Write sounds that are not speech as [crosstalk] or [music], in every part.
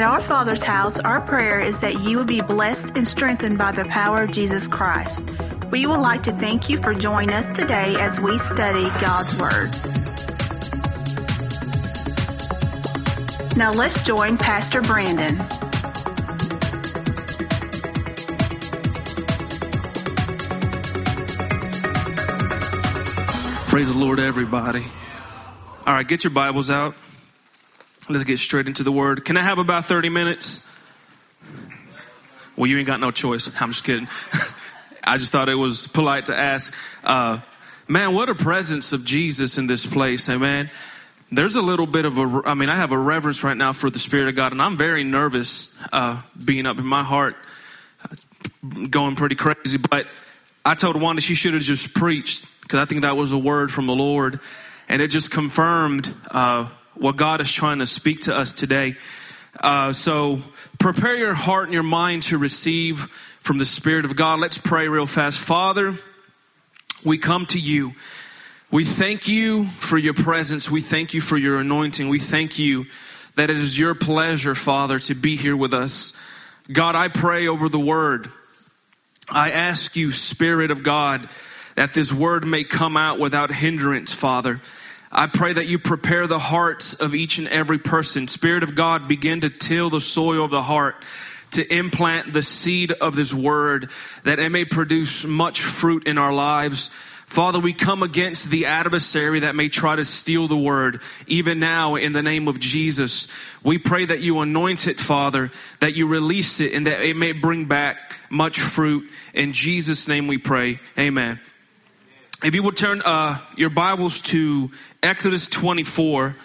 At our Father's house, our prayer is that you will be blessed and strengthened by the power of Jesus Christ. We would like to thank you for joining us today as we study God's Word. Now let's join Pastor Brandon. Praise the Lord, everybody. All right, get your Bibles out. Let's get straight into the Word. Can I have about 30 minutes? Well, you ain't got no choice. [laughs] I'm just kidding. [laughs] I just thought it was polite to ask. Uh, man, what a presence of Jesus in this place. Amen. There's a little bit of a, I mean, I have a reverence right now for the Spirit of God, and I'm very nervous uh, being up in my heart, uh, going pretty crazy. But I told Wanda she should have just preached because I think that was a word from the Lord, and it just confirmed uh, what God is trying to speak to us today. Uh, so prepare your heart and your mind to receive from the Spirit of God. Let's pray real fast. Father, we come to you. We thank you for your presence. We thank you for your anointing. We thank you that it is your pleasure, Father, to be here with us. God, I pray over the word. I ask you, Spirit of God, that this word may come out without hindrance, Father. I pray that you prepare the hearts of each and every person. Spirit of God, begin to till the soil of the heart to implant the seed of this word that it may produce much fruit in our lives. Father, we come against the adversary that may try to steal the word, even now in the name of Jesus. We pray that you anoint it, Father, that you release it, and that it may bring back much fruit. In Jesus' name we pray. Amen. If you would turn uh, your Bibles to Exodus 24,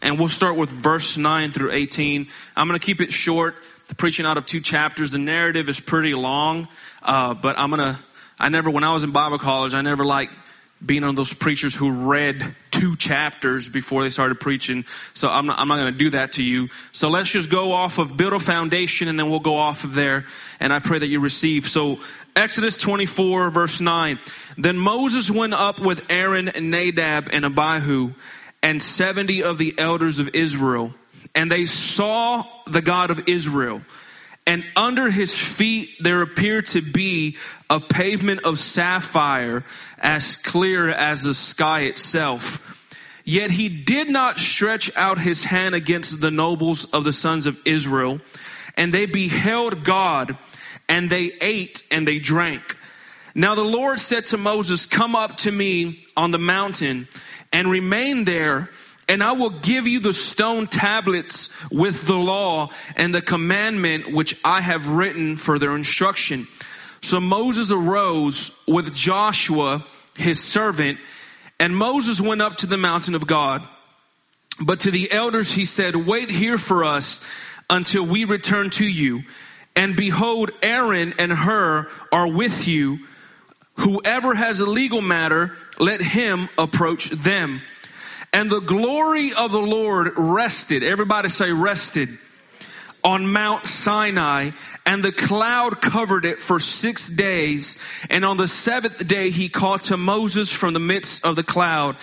and we'll start with verse 9 through 18. I'm going to keep it short, the preaching out of two chapters. The narrative is pretty long, uh, but I'm going to, I never, when I was in Bible college, I never liked being one of those preachers who read two chapters before they started preaching. So I'm not, I'm not going to do that to you. So let's just go off of build a foundation and then we'll go off of there. And I pray that you receive. So Exodus 24, verse 9. Then Moses went up with Aaron and Nadab and Abihu and 70 of the elders of Israel. And they saw the God of Israel. And under his feet there appeared to be a pavement of sapphire as clear as the sky itself. Yet he did not stretch out his hand against the nobles of the sons of Israel. And they beheld God and they ate and they drank. Now the Lord said to Moses, Come up to me on the mountain and remain there, and I will give you the stone tablets with the law and the commandment which I have written for their instruction. So Moses arose with Joshua, his servant, and Moses went up to the mountain of God. But to the elders he said, Wait here for us until we return to you. And behold, Aaron and Hur are with you. Whoever has a legal matter, let him approach them. And the glory of the Lord rested. Everybody say rested on Mount Sinai, and the cloud covered it for six days. And on the seventh day, he called to Moses from the midst of the cloud.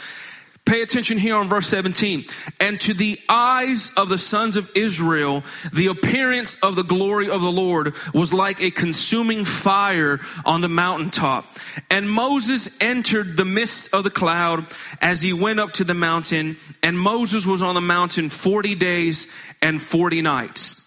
Pay attention here on verse 17. And to the eyes of the sons of Israel, the appearance of the glory of the Lord was like a consuming fire on the mountaintop. And Moses entered the midst of the cloud as he went up to the mountain. And Moses was on the mountain 40 days and 40 nights.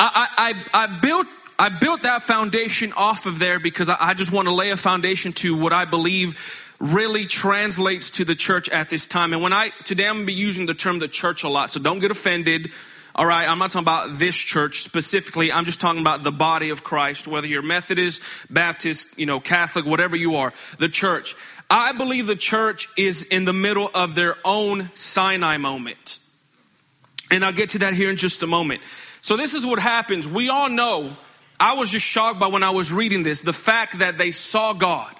I, I, I built I built that foundation off of there because I, I just want to lay a foundation to what I believe really translates to the church at this time. And when I, today I'm going to be using the term the church a lot, so don't get offended. All right, I'm not talking about this church specifically. I'm just talking about the body of Christ, whether you're Methodist, Baptist, you know, Catholic, whatever you are, the church. I believe the church is in the middle of their own Sinai moment. And I'll get to that here in just a moment. So this is what happens. We all know, I was just shocked by when I was reading this, the fact that they saw God.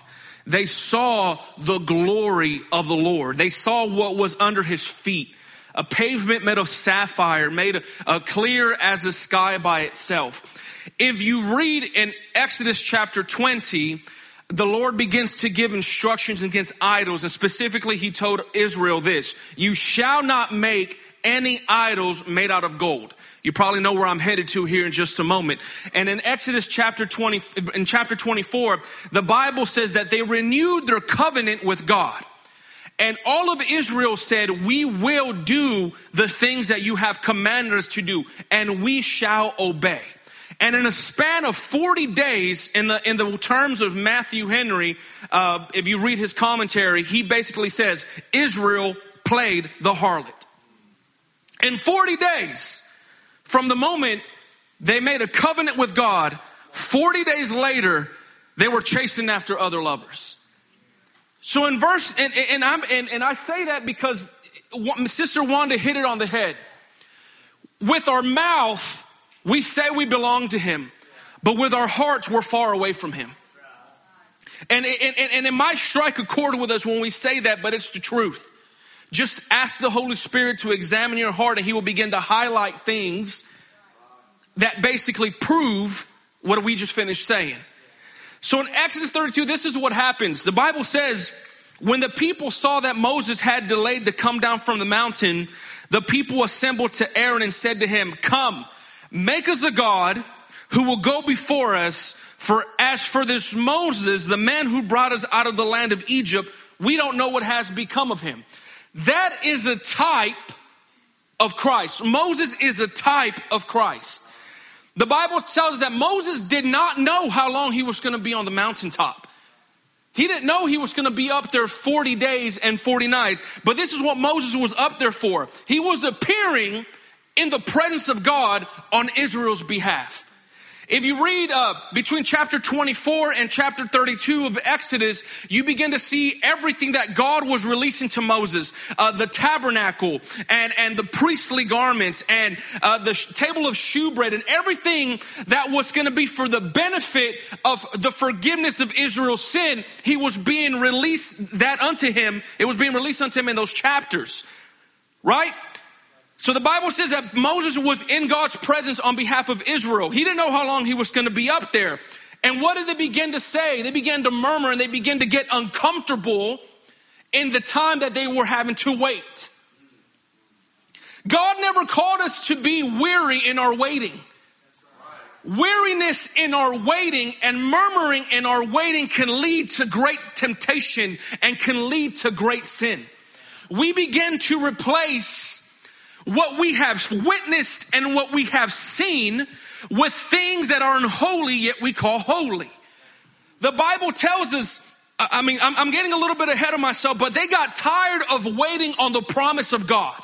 They saw the glory of the Lord. They saw what was under his feet. A pavement made of sapphire, made uh, clear as the sky by itself. If you read in Exodus chapter 20, the Lord begins to give instructions against idols, and specifically, He told Israel this You shall not make any idols made out of gold. You probably know where I'm headed to here in just a moment. And in Exodus chapter 20, in chapter 24, the Bible says that they renewed their covenant with God. And all of Israel said, We will do the things that you have commanded us to do, and we shall obey. And in a span of 40 days, in the, in the terms of Matthew Henry, uh, if you read his commentary, he basically says Israel played the harlot. In 40 days, from the moment they made a covenant with God, 40 days later, they were chasing after other lovers. So in verse, and, and, I'm, and, and I say that because Sister Wanda hit it on the head. With our mouth, we say we belong to Him, but with our hearts, we're far away from Him. And, and, and it might strike a chord with us when we say that, but it's the truth. Just ask the Holy Spirit to examine your heart, and He will begin to highlight things that basically prove what we just finished saying. So in Exodus 32, this is what happens. The Bible says, when the people saw that Moses had delayed to come down from the mountain, the people assembled to Aaron and said to him, Come, make us a God who will go before us. For as for this Moses, the man who brought us out of the land of Egypt, we don't know what has become of him. That is a type of Christ. Moses is a type of Christ. The Bible tells us that Moses did not know how long he was going to be on the mountaintop. He didn't know he was going to be up there 40 days and 40 nights. But this is what Moses was up there for. He was appearing in the presence of God on Israel's behalf. If you read uh, between chapter 24 and chapter 32 of Exodus, you begin to see everything that God was releasing to Moses uh, the tabernacle and, and the priestly garments and uh, the sh- table of shewbread and everything that was going to be for the benefit of the forgiveness of Israel's sin. He was being released that unto him. It was being released unto him in those chapters, right? So the Bible says that Moses was in God's presence on behalf of Israel. He didn't know how long he was going to be up there. And what did they begin to say? They began to murmur and they began to get uncomfortable in the time that they were having to wait. God never called us to be weary in our waiting. Weariness in our waiting and murmuring in our waiting can lead to great temptation and can lead to great sin. We begin to replace what we have witnessed and what we have seen with things that are unholy, yet we call holy. The Bible tells us, I mean, I'm, getting a little bit ahead of myself, but they got tired of waiting on the promise of God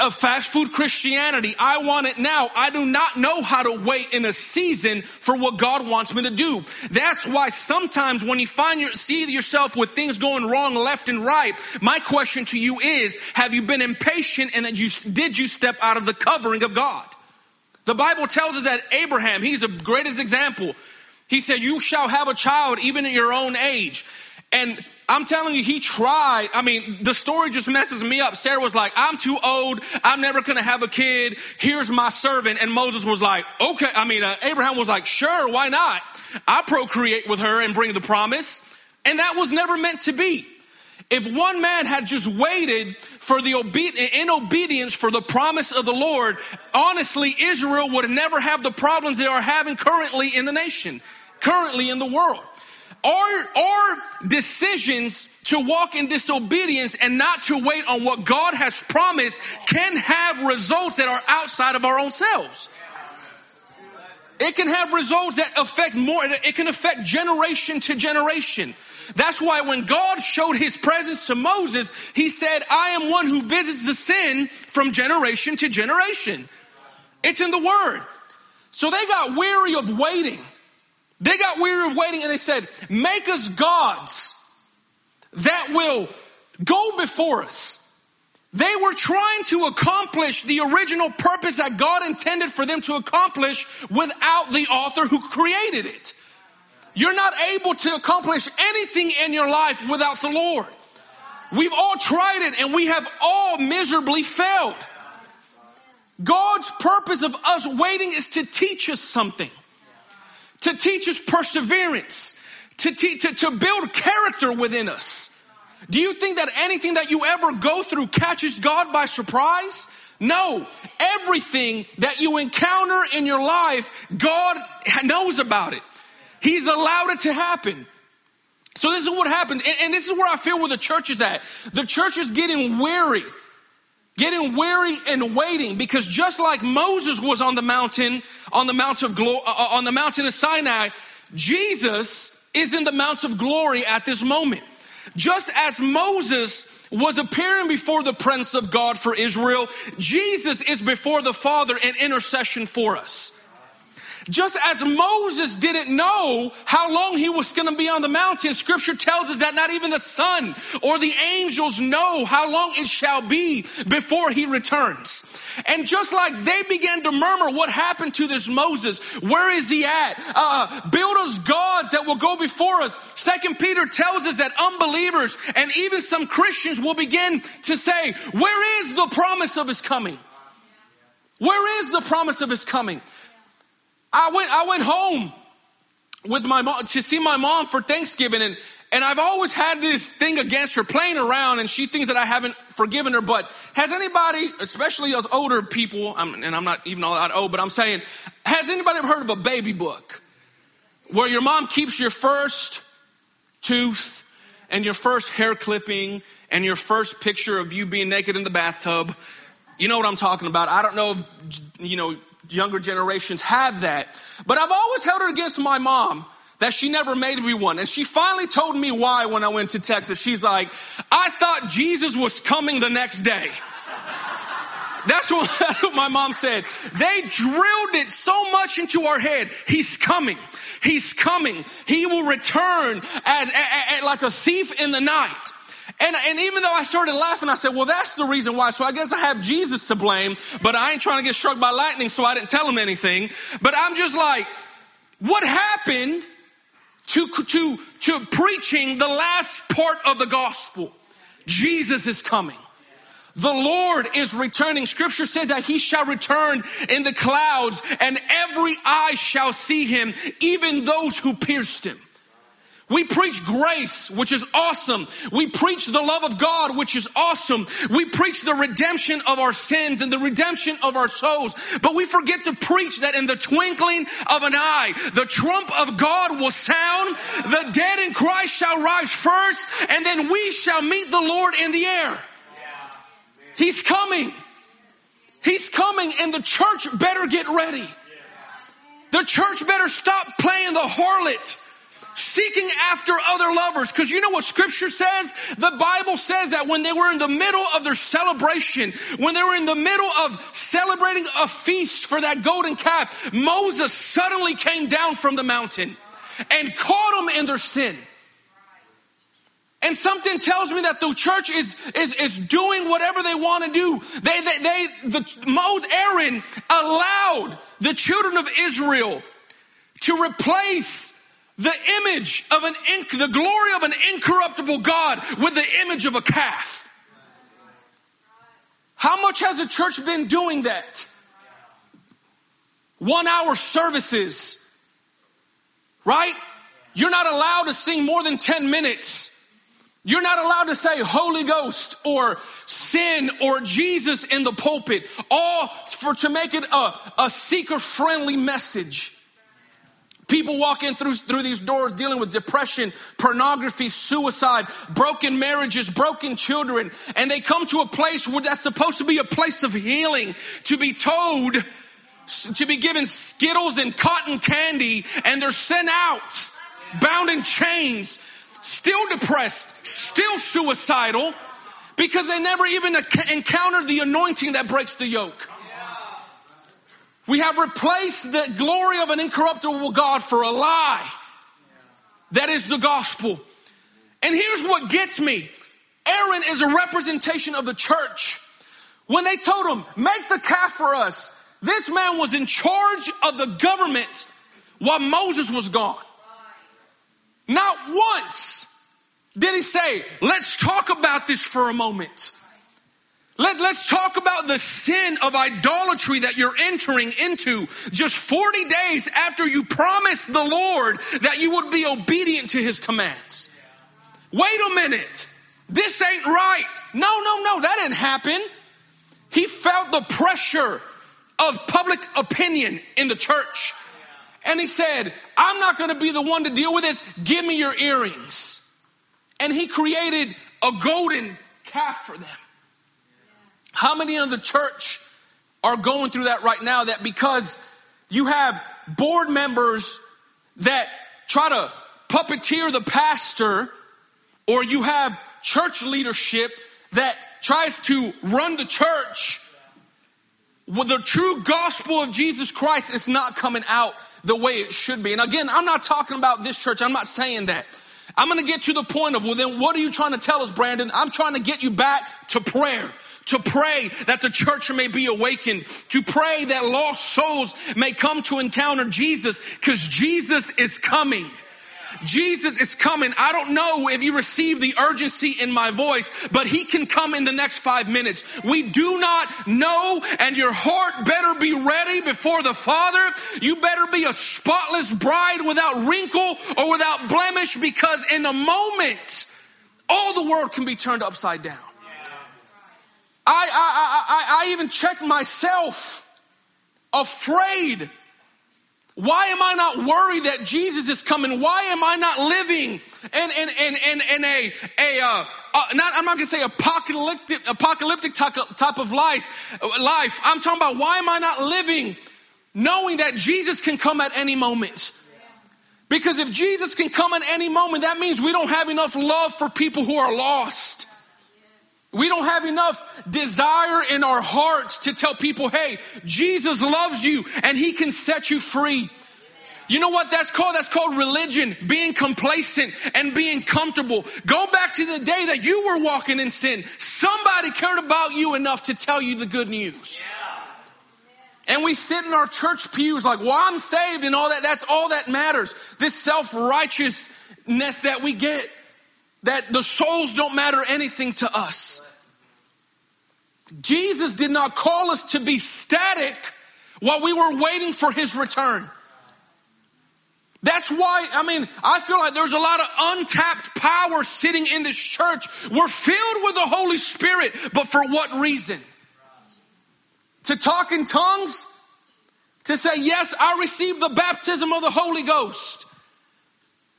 of fast food Christianity. I want it now. I do not know how to wait in a season for what God wants me to do. That's why sometimes when you find your, see yourself with things going wrong left and right, my question to you is, have you been impatient and that you, did you step out of the covering of God? The Bible tells us that Abraham, he's the greatest example. He said, you shall have a child even at your own age. And I'm telling you, he tried. I mean, the story just messes me up. Sarah was like, I'm too old. I'm never going to have a kid. Here's my servant. And Moses was like, okay. I mean, uh, Abraham was like, sure, why not? I procreate with her and bring the promise. And that was never meant to be. If one man had just waited for the obe- in obedience for the promise of the Lord, honestly, Israel would never have the problems they are having currently in the nation, currently in the world. Our, our decisions to walk in disobedience and not to wait on what God has promised can have results that are outside of our own selves. It can have results that affect more, it can affect generation to generation. That's why when God showed his presence to Moses, he said, I am one who visits the sin from generation to generation. It's in the word. So they got weary of waiting. They got weary of waiting and they said, Make us gods that will go before us. They were trying to accomplish the original purpose that God intended for them to accomplish without the author who created it. You're not able to accomplish anything in your life without the Lord. We've all tried it and we have all miserably failed. God's purpose of us waiting is to teach us something to teach us perseverance, to, te- to, to build character within us. Do you think that anything that you ever go through catches God by surprise? No, everything that you encounter in your life, God knows about it. He's allowed it to happen. So this is what happened, and, and this is where I feel where the church is at. The church is getting weary, getting weary and waiting, because just like Moses was on the mountain, on the mount of glory, uh, uh, on the mountain of Sinai, Jesus is in the mount of glory at this moment. Just as Moses was appearing before the prince of God for Israel, Jesus is before the Father in intercession for us. Just as Moses didn't know how long he was going to be on the mountain, scripture tells us that not even the Son or the angels know how long it shall be before he returns. And just like they began to murmur, what happened to this Moses? Where is he at? Uh, build us gods that will go before us. Second Peter tells us that unbelievers and even some Christians will begin to say, where is the promise of his coming? Where is the promise of his coming? I went, I went home with my mom to see my mom for Thanksgiving and, and I've always had this thing against her playing around and she thinks that I haven't forgiven her. But has anybody, especially us older people, I'm, and I'm not even all that old, but I'm saying, has anybody ever heard of a baby book where your mom keeps your first tooth and your first hair clipping and your first picture of you being naked in the bathtub? You know what I'm talking about. I don't know if, you know, younger generations have that. But I've always held it against my mom that she never made me one. And she finally told me why when I went to Texas. She's like, I thought Jesus was coming the next day. That's what, [laughs] that's what my mom said. They drilled it so much into our head. He's coming. He's coming. He will return as, as, as like a thief in the night. And, and even though I started laughing, I said, well, that's the reason why. So I guess I have Jesus to blame, but I ain't trying to get struck by lightning, so I didn't tell him anything. But I'm just like, what happened to, to, to preaching the last part of the gospel? Jesus is coming. The Lord is returning. Scripture says that he shall return in the clouds and every eye shall see him, even those who pierced him. We preach grace, which is awesome. We preach the love of God, which is awesome. We preach the redemption of our sins and the redemption of our souls. But we forget to preach that in the twinkling of an eye, the trump of God will sound, the dead in Christ shall rise first, and then we shall meet the Lord in the air. He's coming. He's coming, and the church better get ready. The church better stop playing the harlot seeking after other lovers. Because you know what scripture says? The Bible says that when they were in the middle of their celebration, when they were in the middle of celebrating a feast for that golden calf, Moses suddenly came down from the mountain and caught them in their sin. And something tells me that the church is, is, is doing whatever they want to do. They, they, they, the, Moses, Aaron allowed the children of Israel to replace the image of an the glory of an incorruptible God with the image of a calf. How much has the church been doing that? One hour services, right? You're not allowed to sing more than 10 minutes. You're not allowed to say Holy Ghost or sin or Jesus in the pulpit, all for to make it a, a seeker friendly message. People walk in through, through these doors dealing with depression, pornography, suicide, broken marriages, broken children, and they come to a place where that's supposed to be a place of healing, to be told, to be given Skittles and cotton candy, and they're sent out, bound in chains, still depressed, still suicidal, because they never even encountered the anointing that breaks the yoke. We have replaced the glory of an incorruptible God for a lie. That is the gospel. And here's what gets me Aaron is a representation of the church. When they told him, make the calf for us, this man was in charge of the government while Moses was gone. Not once did he say, let's talk about this for a moment. Let, us talk about the sin of idolatry that you're entering into just 40 days after you promised the Lord that you would be obedient to his commands. Wait a minute. This ain't right. No, no, no, that didn't happen. He felt the pressure of public opinion in the church. And he said, I'm not going to be the one to deal with this. Give me your earrings. And he created a golden calf for them. How many in the church are going through that right now that because you have board members that try to puppeteer the pastor, or you have church leadership that tries to run the church, well, the true gospel of Jesus Christ is not coming out the way it should be. And again, I'm not talking about this church, I'm not saying that. I'm going to get to the point of, well, then what are you trying to tell us, Brandon? I'm trying to get you back to prayer to pray that the church may be awakened, to pray that lost souls may come to encounter Jesus, because Jesus is coming. Jesus is coming. I don't know if you receive the urgency in my voice, but he can come in the next five minutes. We do not know, and your heart better be ready before the Father. You better be a spotless bride without wrinkle or without blemish, because in a moment, all the world can be turned upside down. I, I, I, I even checked myself afraid why am I not worried that Jesus is coming? Why am I not living in, in, in, in, in a, a uh, uh, not, I'm not going to say apocalyptic, apocalyptic type of life, life. I'm talking about why am I not living knowing that Jesus can come at any moment? Because if Jesus can come at any moment, that means we don't have enough love for people who are lost. We don't have enough desire in our hearts to tell people, hey, Jesus loves you and he can set you free. You know what that's called? That's called religion, being complacent and being comfortable. Go back to the day that you were walking in sin. Somebody cared about you enough to tell you the good news. And we sit in our church pews like, well, I'm saved and all that. That's all that matters. This self righteousness that we get that the souls don't matter anything to us. Jesus did not call us to be static while we were waiting for his return. That's why, I mean, I feel like there's a lot of untapped power sitting in this church. We're filled with the Holy Spirit, but for what reason? To talk in tongues? To say, yes, I received the baptism of the Holy Ghost.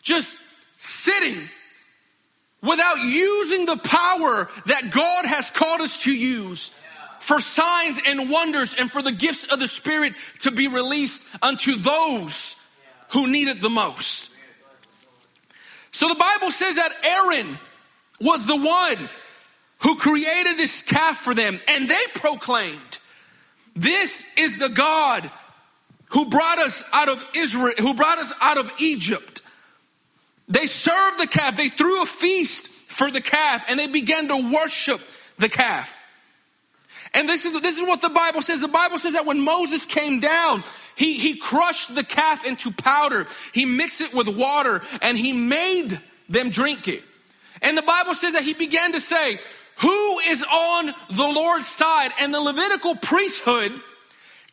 Just sitting without using the power that God has called us to use for signs and wonders and for the gifts of the Spirit to be released unto those who need it the most. So the Bible says that Aaron was the one who created this calf for them, and they proclaimed, This is the God who brought us out of Israel, who brought us out of Egypt. They served the calf, they threw a feast for the calf, and they began to worship the calf. And this is, this is what the Bible says. The Bible says that when Moses came down, he, he crushed the calf into powder. He mixed it with water and he made them drink it. And the Bible says that he began to say, who is on the Lord's side? And the Levitical priesthood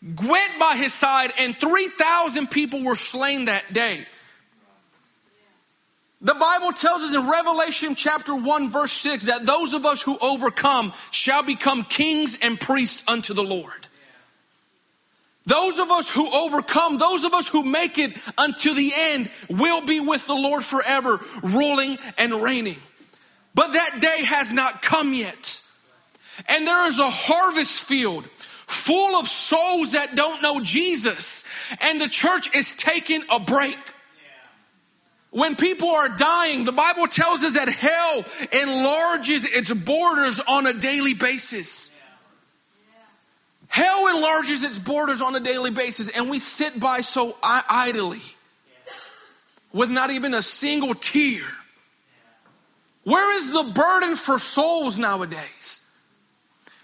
went by his side and 3,000 people were slain that day. The Bible tells us in Revelation chapter 1 verse 6 that those of us who overcome shall become kings and priests unto the Lord. Those of us who overcome, those of us who make it unto the end will be with the Lord forever, ruling and reigning. But that day has not come yet. And there is a harvest field full of souls that don't know Jesus. And the church is taking a break. When people are dying, the Bible tells us that hell enlarges its borders on a daily basis. Hell enlarges its borders on a daily basis, and we sit by so idly with not even a single tear. Where is the burden for souls nowadays?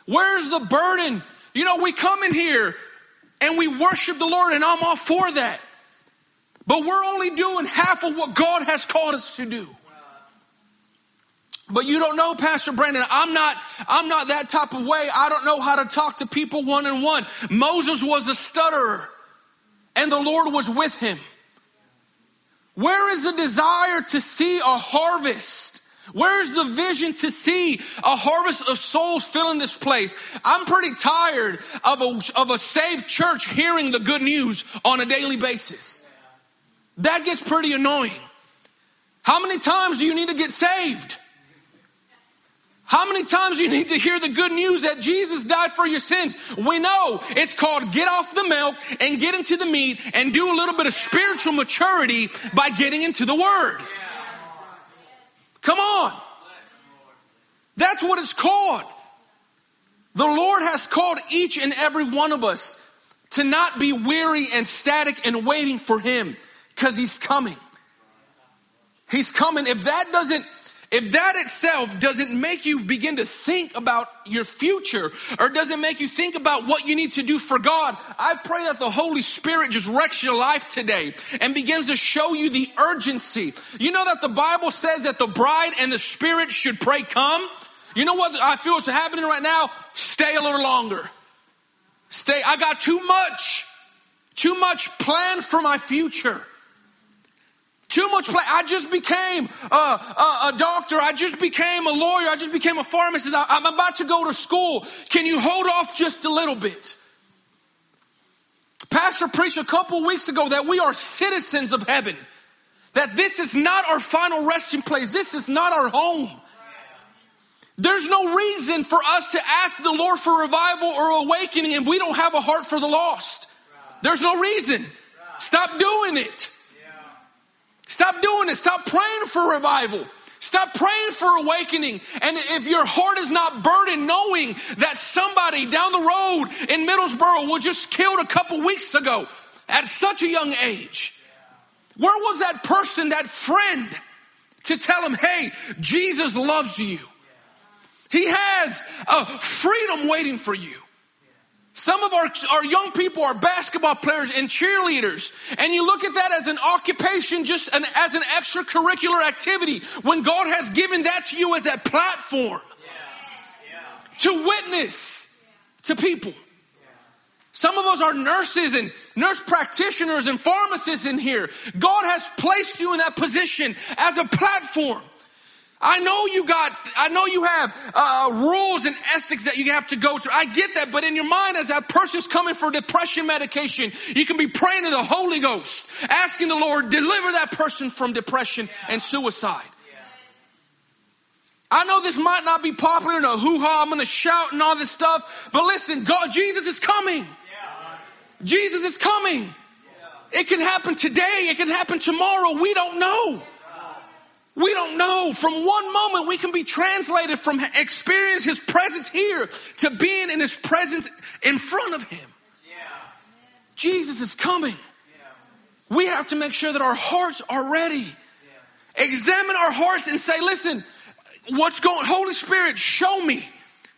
Where's the burden? You know, we come in here and we worship the Lord, and I'm all for that. But we're only doing half of what God has called us to do. But you don't know, Pastor Brandon, I'm not, I'm not that type of way. I don't know how to talk to people one on one. Moses was a stutterer and the Lord was with him. Where is the desire to see a harvest Where's the vision to see a harvest of souls filling this place? I'm pretty tired of a, of a saved church hearing the good news on a daily basis. That gets pretty annoying. How many times do you need to get saved? How many times do you need to hear the good news that Jesus died for your sins? We know it's called get off the milk and get into the meat and do a little bit of spiritual maturity by getting into the word. Come on. That's what it's called. The Lord has called each and every one of us to not be weary and static and waiting for Him because He's coming. He's coming. If that doesn't if that itself doesn't make you begin to think about your future or doesn't make you think about what you need to do for God, I pray that the Holy Spirit just wrecks your life today and begins to show you the urgency. You know that the Bible says that the bride and the Spirit should pray, Come. You know what I feel is happening right now? Stay a little longer. Stay. I got too much, too much planned for my future. Too much play. I just became a, a, a, doctor. I just became a lawyer. I just became a pharmacist. I, I'm about to go to school. Can you hold off just a little bit? Pastor preached a couple weeks ago that we are citizens of heaven. That this is not our final resting place. This is not our home. There's no reason for us to ask the Lord for revival or awakening if we don't have a heart for the lost. There's no reason. Stop doing it. Stop doing it. Stop praying for revival. Stop praying for awakening. And if your heart is not burdened, knowing that somebody down the road in Middlesboro was just killed a couple weeks ago at such a young age, where was that person, that friend, to tell him, hey, Jesus loves you? He has a freedom waiting for you. Some of our, our young people are basketball players and cheerleaders, and you look at that as an occupation, just an, as an extracurricular activity, when God has given that to you as a platform to witness to people. Some of us are nurses and nurse practitioners and pharmacists in here. God has placed you in that position as a platform I know you got, I know you have uh, rules and ethics that you have to go through. I get that, but in your mind, as that person's coming for depression medication, you can be praying to the Holy Ghost, asking the Lord, deliver that person from depression and suicide. I know this might not be popular, no hoo ha, I'm going to shout and all this stuff, but listen, God, Jesus is coming. Jesus is coming. It can happen today, it can happen tomorrow. We don't know. We don't know. From one moment, we can be translated from experience His presence here to being in His presence in front of Him. Yeah. Jesus is coming. Yeah. We have to make sure that our hearts are ready. Yeah. Examine our hearts and say, listen, what's going, Holy Spirit, show me,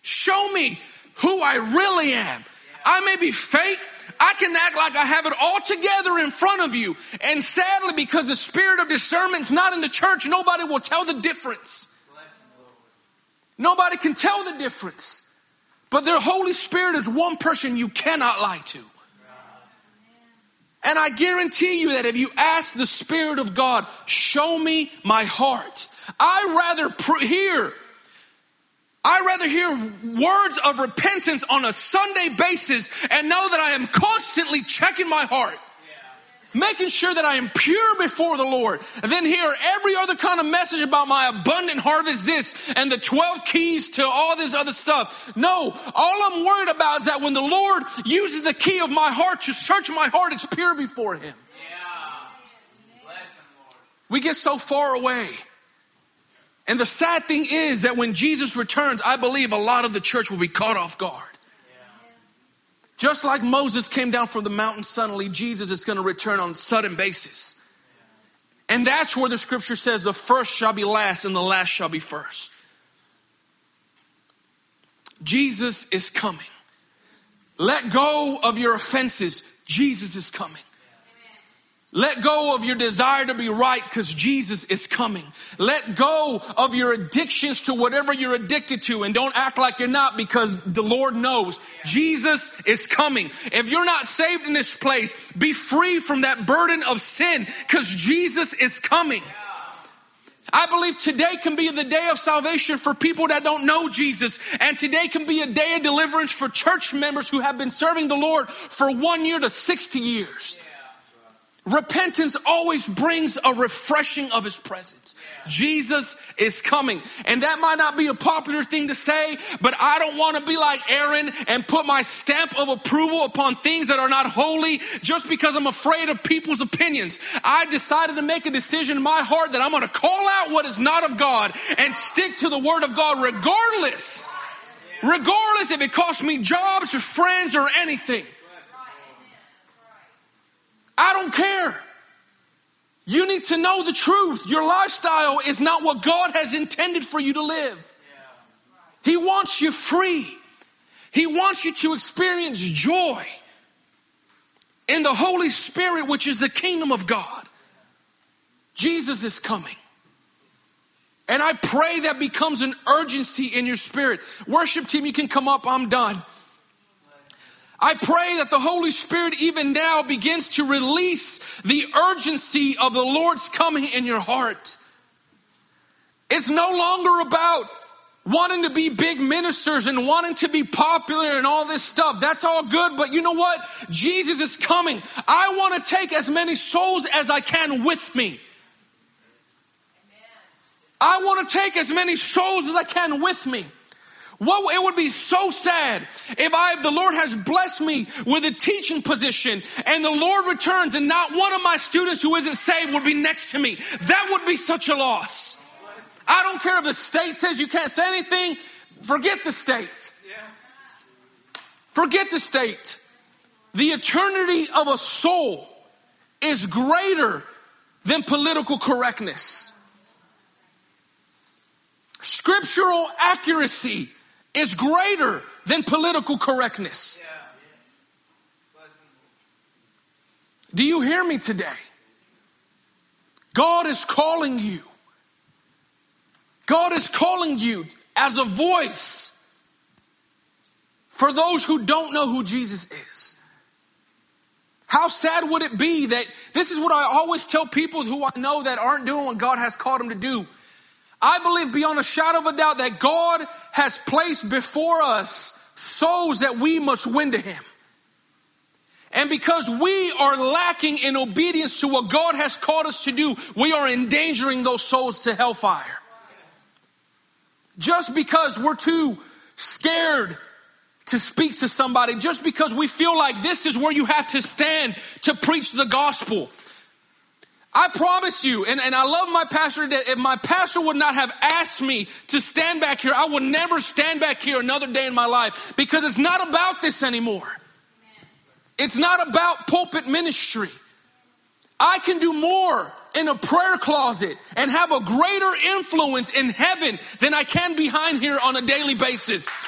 show me who I really am. I may be fake. I can act like I have it all together in front of you. And sadly, because the spirit of discernment's not in the church, nobody will tell the difference. Nobody can tell the difference. But the Holy Spirit is one person you cannot lie to. And I guarantee you that if you ask the Spirit of God, show me my heart, I rather pr- hear I rather hear words of repentance on a Sunday basis and know that I am constantly checking my heart. Making sure that I am pure before the Lord, and then hear every other kind of message about my abundant harvest, this and the 12 keys to all this other stuff. No, all I'm worried about is that when the Lord uses the key of my heart to search my heart, it's pure before Him. Yeah. Him, we get so far away. And the sad thing is that when Jesus returns, I believe a lot of the church will be caught off guard. Just like Moses came down from the mountain suddenly, Jesus is going to return on sudden basis. And that's where the scripture says the first shall be last and the last shall be first. Jesus is coming. Let go of your offenses. Jesus is coming. Let go of your desire to be right because Jesus is coming. Let go of your addictions to whatever you're addicted to and don't act like you're not because the Lord knows Jesus is coming. If you're not saved in this place, be free from that burden of sin because Jesus is coming. I believe today can be the day of salvation for people that don't know Jesus. And today can be a day of deliverance for church members who have been serving the Lord for one year to 60 years. Repentance always brings a refreshing of his presence. Jesus is coming. And that might not be a popular thing to say, but I don't want to be like Aaron and put my stamp of approval upon things that are not holy just because I'm afraid of people's opinions. I decided to make a decision in my heart that I'm going to call out what is not of God and stick to the word of God regardless. Regardless if it costs me jobs or friends or anything. I don't care. You need to know the truth. Your lifestyle is not what God has intended for you to live. He wants you free. He wants you to experience joy in the Holy Spirit, which is the kingdom of God. Jesus is coming. And I pray that becomes an urgency in your spirit. Worship team, you can come up. I'm done. I pray that the Holy Spirit even now begins to release the urgency of the Lord's coming in your heart. It's no longer about wanting to be big ministers and wanting to be popular and all this stuff. That's all good, but you know what? Jesus is coming. I want to take as many souls as I can with me. I want to take as many souls as I can with me. What it would be so sad if I, if the Lord has blessed me with a teaching position and the Lord returns and not one of my students who isn't saved would be next to me. That would be such a loss. I don't care if the state says you can't say anything. Forget the state. Forget the state. The eternity of a soul is greater than political correctness. Scriptural accuracy is greater than political correctness. Do you hear me today? God is calling you. God is calling you as a voice for those who don't know who Jesus is. How sad would it be that this is what I always tell people who I know that aren't doing what God has called them to do. I believe beyond a shadow of a doubt that God has placed before us souls that we must win to Him. And because we are lacking in obedience to what God has called us to do, we are endangering those souls to hellfire. Just because we're too scared to speak to somebody, just because we feel like this is where you have to stand to preach the gospel. I promise you, and, and I love my pastor that if my pastor would not have asked me to stand back here, I would never stand back here another day in my life because it's not about this anymore. It's not about pulpit ministry. I can do more in a prayer closet and have a greater influence in heaven than I can behind here on a daily basis.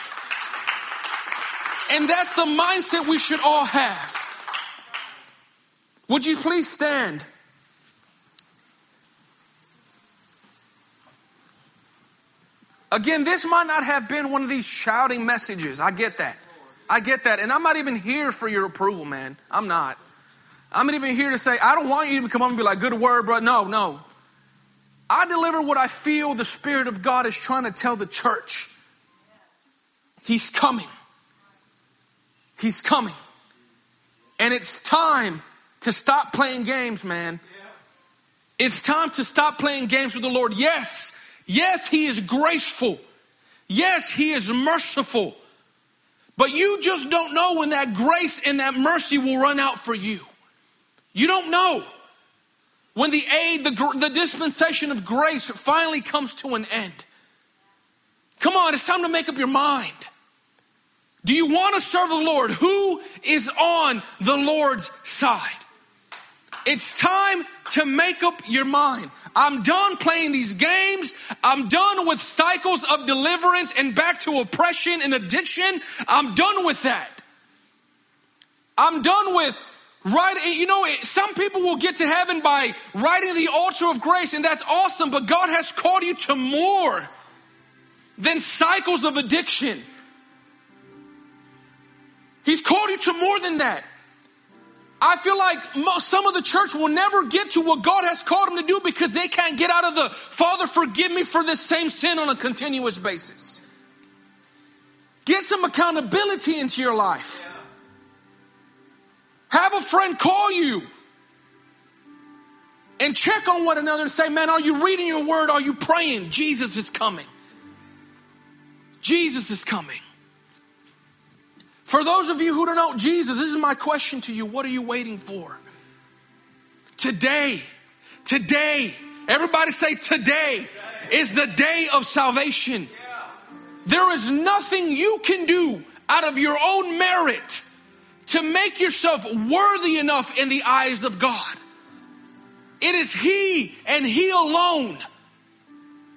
And that's the mindset we should all have. Would you please stand? Again, this might not have been one of these shouting messages. I get that. I get that. And I'm not even here for your approval, man. I'm not. I'm not even here to say, I don't want you to come up and be like, good word, bro. No, no. I deliver what I feel the Spirit of God is trying to tell the church. He's coming. He's coming. And it's time to stop playing games, man. It's time to stop playing games with the Lord. Yes, Yes, He is graceful. Yes, He is merciful. But you just don't know when that grace and that mercy will run out for you. You don't know when the aid, the, the dispensation of grace finally comes to an end. Come on, it's time to make up your mind. Do you want to serve the Lord? Who is on the Lord's side? It's time to make up your mind. I'm done playing these games. I'm done with cycles of deliverance and back to oppression and addiction. I'm done with that. I'm done with writing. You know, some people will get to heaven by writing the altar of grace, and that's awesome, but God has called you to more than cycles of addiction. He's called you to more than that. I feel like some of the church will never get to what God has called them to do because they can't get out of the Father, forgive me for this same sin on a continuous basis. Get some accountability into your life. Have a friend call you and check on one another and say, Man, are you reading your word? Are you praying? Jesus is coming. Jesus is coming. For those of you who don't know Jesus, this is my question to you. What are you waiting for? Today, today, everybody say today is the day of salvation. There is nothing you can do out of your own merit to make yourself worthy enough in the eyes of God. It is He and He alone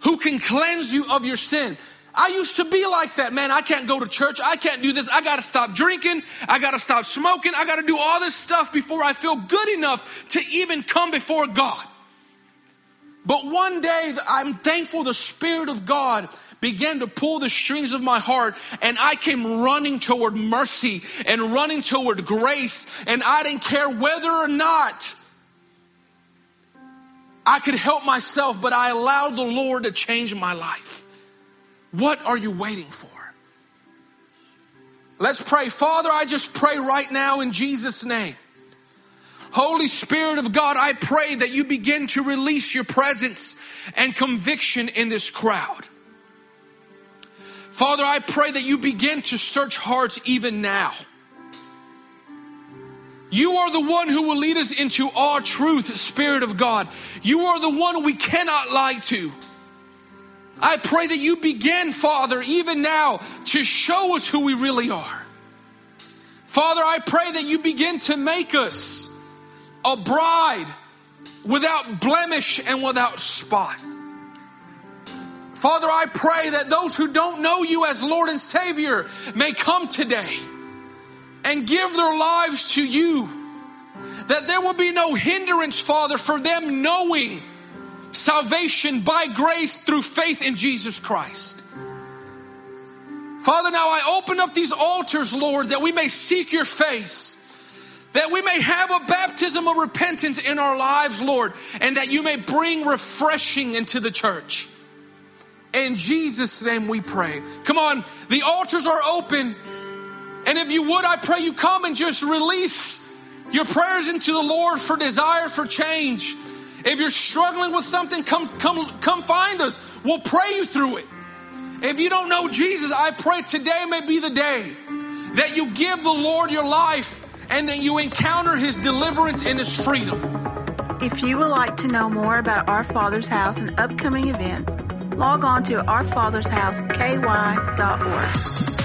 who can cleanse you of your sin. I used to be like that, man. I can't go to church. I can't do this. I got to stop drinking. I got to stop smoking. I got to do all this stuff before I feel good enough to even come before God. But one day, I'm thankful the Spirit of God began to pull the strings of my heart and I came running toward mercy and running toward grace and I didn't care whether or not I could help myself, but I allowed the Lord to change my life. What are you waiting for? Let's pray. Father, I just pray right now in Jesus' name. Holy Spirit of God, I pray that you begin to release your presence and conviction in this crowd. Father, I pray that you begin to search hearts even now. You are the one who will lead us into all truth, Spirit of God. You are the one we cannot lie to. I pray that you begin, Father, even now to show us who we really are. Father, I pray that you begin to make us a bride without blemish and without spot. Father, I pray that those who don't know you as Lord and Savior may come today and give their lives to you. That there will be no hindrance, Father, for them knowing salvation by grace through faith in Jesus Christ. Father, now I open up these altars, Lord, that we may seek your face, that we may have a baptism of repentance in our lives, Lord, and that you may bring refreshing into the church. In Jesus' name we pray. Come on, the altars are open. And if you would, I pray you come and just release your prayers into the Lord for desire for change. If you're struggling with something, come, come, come find us. We'll pray you through it. If you don't know Jesus, I pray today may be the day that you give the Lord your life and that you encounter his deliverance and his freedom. If you would like to know more about Our Father's House and upcoming events, log on to ourfathershouseky.org.